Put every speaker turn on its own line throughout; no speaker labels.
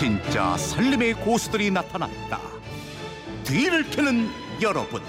진짜 살림의 고수들이 나타났다. 뒤를 캐는 여러분.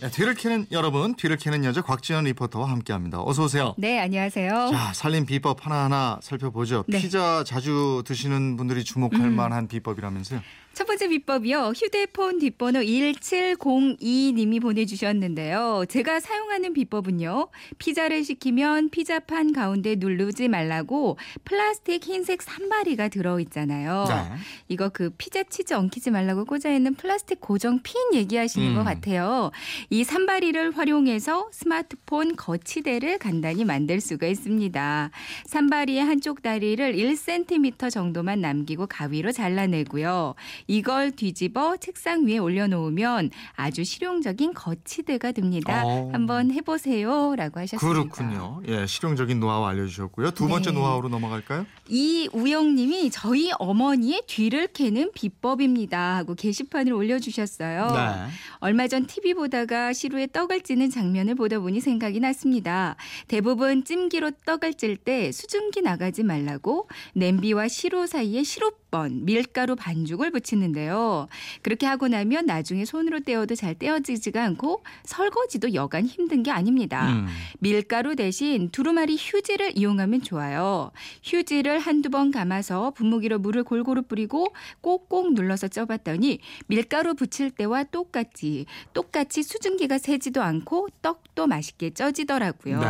네, 뒤를 캐는 여러분, 뒤를 캐는 여자 곽지연 리포터와 함께합니다. 어서 오세요.
네, 안녕하세요.
자, 살림 비법 하나하나 살펴보죠.
네.
피자 자주 드시는 분들이 주목할
음.
만한 비법이라면서요.
첫 번째 비법이요. 휴대폰 뒷번호 1702님이 보내주셨는데요. 제가 사용하는 비법은요. 피자를 시키면 피자판 가운데 누르지 말라고 플라스틱 흰색 산마리가 들어있잖아요.
네.
이거 그 피자 치즈 엉키지 말라고 꽂아있는 플라스틱 고정 핀 얘기하시는
음.
것 같아요. 이 산바리를 활용해서 스마트폰 거치대를 간단히 만들 수가 있습니다. 산바리의 한쪽 다리를 1cm 정도만 남기고 가위로 잘라내고요. 이걸 뒤집어 책상 위에 올려놓으면 아주 실용적인 거치대가 됩니다.
어.
한번 해보세요라고 하셨습니다.
그렇군요. 예, 실용적인 노하우 알려주셨고요. 두 번째
네.
노하우로 넘어갈까요?
이우영님이 저희 어머니의 뒤를 캐는 비법입니다 하고 게시판을 올려주셨어요.
네.
얼마 전 TV 보다가 시루에 떡을 찌는 장면을 보다 보니 생각이 났습니다. 대부분 찜기로 떡을 찔 때 수증기 나가지 말라고 냄비와 시루 사이에 시루 번, 밀가루 반죽을 붙이는데요. 그렇게 하고 나면 나중에 손으로 떼어도 잘 떼어지지가 않고 설거지도 여간 힘든 게 아닙니다.
음.
밀가루 대신 두루마리 휴지를 이용하면 좋아요. 휴지를 한두 번 감아서 분무기로 물을 골고루 뿌리고 꼭꼭 눌러서 쪄봤더니 밀가루 붙일 때와 똑같이 똑같이 수증기가 새지도 않고 떡도 맛있게 쪄지더라고요.
네.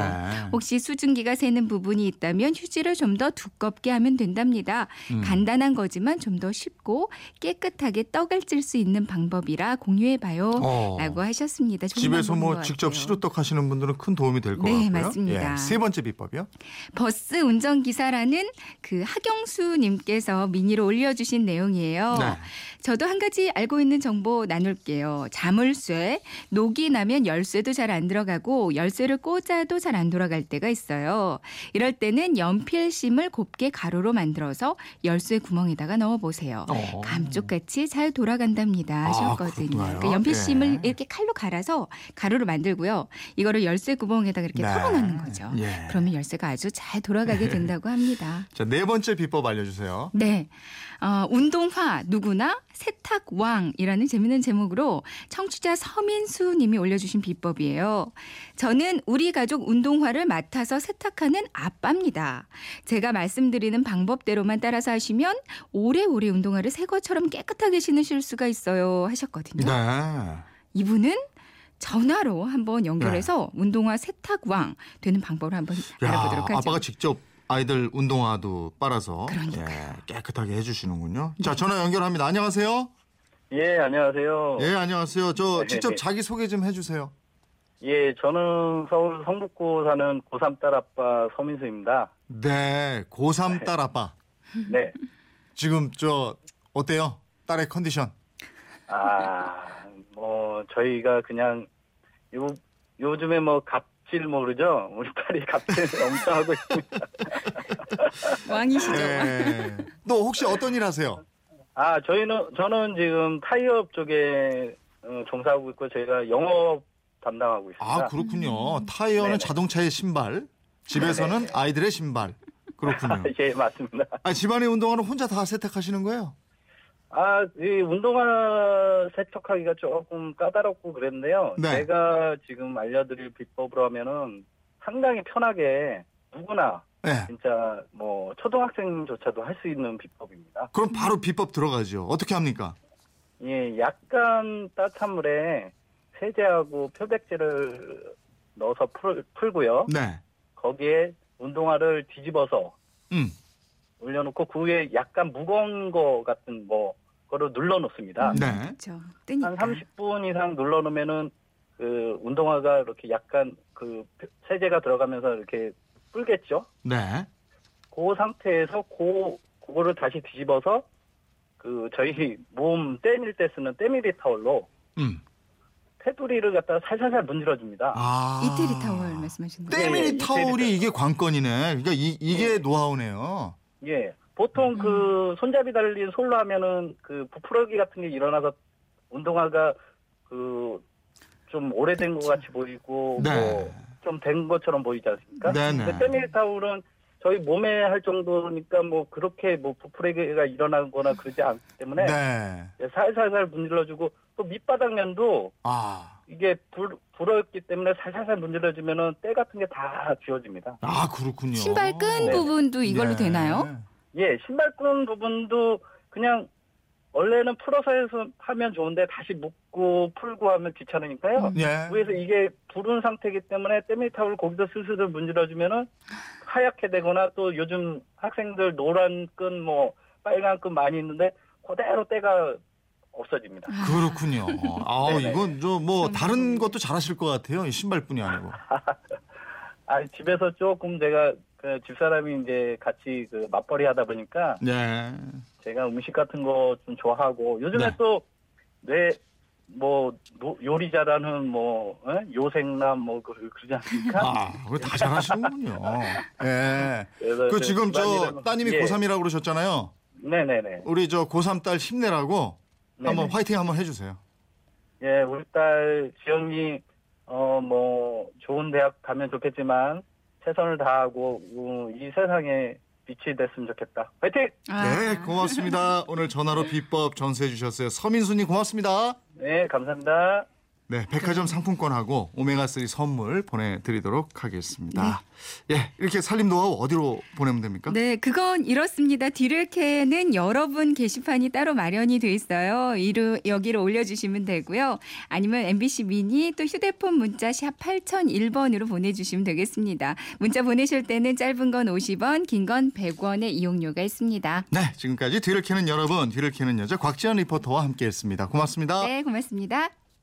혹시 수증기가 새는 부분이 있다면 휴지를 좀 더 두껍게 하면 된답니다.
음.
간단한 거 지만 좀 더 쉽고 깨끗하게 떡을 찔 수 있는 방법이라 공유해봐요.
어.
라고 하셨습니다.
집에서
뭐것
직접. 시루떡 하시는 분들은 큰 도움이 될것
네,
같고요.
맞습니다.
예, 세 번째 비법이요?
버스 운전기사라는 그 하경수님께서 미니로 올려주신 내용이에요.
네.
저도 한 가지 알고 있는 정보 나눌게요. 자물쇠, 녹이 나면 열쇠도 잘 안 들어가고 열쇠를 꽂아도 잘 안 돌아갈 때가 있어요. 이럴 때는 연필심을 곱게 가로로 만들어서 열쇠 구멍에다 가 넣어보세요.
어.
감쪽같이 잘 돌아간답니다
아,
하셨거든요.
그렇구나요?
그러니까 연필심을
예.
이렇게 칼로 갈아서 가로로 만들고요. 이거를 열쇠 구멍에다가 이렇게
네.
털어놓는 거죠.
예.
그러면 열쇠가 아주 잘 돌아가게 된다고 합니다.
자, 네 번째 비법 알려주세요.
네. 어, 운동화 누구나 세탁왕이라는 재밌는 제목으로 청취자 서민수 님이 올려주신 비법이에요. 저는 우리 가족 운동화를 맡아서 세탁하는 아빠입니다. 제가 말씀드리는 방법대로만 따라서 하시면 오래오래 운동화를 새 것처럼 깨끗하게 신으실 수가 있어요 하셨거든요.
네.
이분은 전화로 한번 연결해서 운동화 세탁왕 되는 방법을 한번
야,
알아보도록 하죠.
아빠가 직접 아이들 운동화도 빨아서
그러니까요.
예, 깨끗하게 해주시는군요. 자, 전화 연결합니다. 안녕하세요.
예, 안녕하세요.
예, 안녕하세요. 저
네,
직접
네.
자기 소개 좀 해주세요.
예, 저는 서울 성북구 사는 고3 딸 아빠 서민수입니다.
네, 고3 딸 아빠.
네.
지금 저 어때요? 딸의 컨디션?
아, 뭐, 저희가 그냥, 요, 요즘에 뭐, 갑질 모르죠? 우리 딸이 갑질 엄청 하고 있습니다.
왕이시죠.
예. 또 혹시 어떤 일 하세요?
아, 저희는, 저는 지금 타이업 쪽에 어, 종사하고 있고, 저희가 영업 담당하고 있습니다.
아, 그렇군요. 타이어는
네네.
자동차의 신발, 집에서는 아이들의 신발. 그렇군요.
예, 맞습니다.
아, 집안의 운동화는 혼자 다 세탁하시는 거예요?
아, 이 운동화 세척하기가 조금 까다롭고 그랬는데요.
네.
제가 지금 알려드릴 비법으로 하면은 상당히 편하게 누구나
네.
진짜 뭐 초등학생조차도 할 수 있는 비법입니다.
그럼 바로 비법 들어가죠. 어떻게 합니까?
예, 약간 따뜻한 물에 세제하고 표백제를 넣어서 풀, 풀고요.
네.
거기에 운동화를 뒤집어서
음.
올려놓고 그 위에 약간 무거운 거 같은 뭐 거를 눌러놓습니다.
네.
그렇죠.
한 30분 이상 눌러놓으면은 그 운동화가 이렇게 약간 그 세제가 들어가면서 이렇게 불겠죠.
네.
그 상태에서 그 그거를 다시 뒤집어서 그 저희 몸 때밀 때 쓰는 때밀이 타월로
음.
테두리를 갖다가 살살살 문질러 줍니다.
아.
이태리 타월 말씀하시는 거예요?
때밀이
네, 이태리
타올이 이게 관건이네. 그러니까 이, 이게 노하우네요.
예. 보통
음.
그 손잡이 달린 솔로 하면은 그 부풀어기 같은 게 일어나서 운동화가 그 좀 오래된 것 같이 보이고
네.
뭐좀 된 것처럼 보이지 않습니까?
네 네.
근데 때밀 타올은 저희 몸에 할 정도니까 뭐 그렇게 뭐 부풀레가 일어나거나 그러지 않기 때문에
네.
예, 살살살 문질러주고 또 밑바닥면도
아.
이게 불, 불었기 때문에 살살살 문질러주면은 때 같은 게 다 지워집니다.
아, 그렇군요.
신발 끈
네.
부분도 이걸로
네.
되나요?
예, 신발 끈 부분도 그냥 원래는 풀어서 해서 하면 좋은데 다시 묶고 풀고 하면 귀찮으니까요.
예.
위에서 이게 부른 상태이기 때문에 때밀타올 거기서 슬슬 문질러주면은 하얗게 되거나 또 요즘 학생들 노란 끈 뭐 빨간 끈 많이 있는데 그대로 때가 없어집니다.
그렇군요. 아. 이건
저뭐참
다른 것도 잘하실 것 같아요. 이 신발뿐이 아니고.
아 집에서 조금 제가 그 집사람이 이제 같이 그 맞벌이 하다 보니까
네.
제가 음식 같은 거 좀 좋아하고 요즘에
네.
또내뭐 요리자라는 뭐 어? 요생남 뭐 그, 그러지 않습니까?
아, 그거 다 잘하시는군요. 예.
그
지금 저 따님이
예.
고3이라고 그러셨잖아요.
네네네.
우리 저 고3 딸 힘내라고 한번
네네.
화이팅 한번 해주세요.
예, 우리 딸 지영이 어 뭐 좋은 대학 가면 좋겠지만 최선을 다하고 어, 이 세상에 빛이 됐으면 좋겠다. 화이팅!
아.
네, 고맙습니다. 오늘 전화로 비법 전수해 주셨어요. 서민수님 고맙습니다.
네, 감사합니다.
네, 백화점 상품권하고 오메가3 선물 보내드리도록 하겠습니다. 예, 이렇게 살림 노하우 어디로 보내면 됩니까?
네, 그건 이렇습니다. 뒤를 캐는 여러분 게시판이 따로 마련이 돼 있어요. 이루, 여기로 올려주시면 되고요. 아니면 MBC 미니 또 휴대폰 문자 샵 8001번으로 보내주시면 되겠습니다. 문자 보내실 때는 짧은 건 50원, 긴 건 100원의 이용료가 있습니다.
네, 지금까지 뒤를 캐는 여러분, 뒤를 캐는 여자 곽지연 리포터와 함께했습니다. 고맙습니다.
네, 고맙습니다.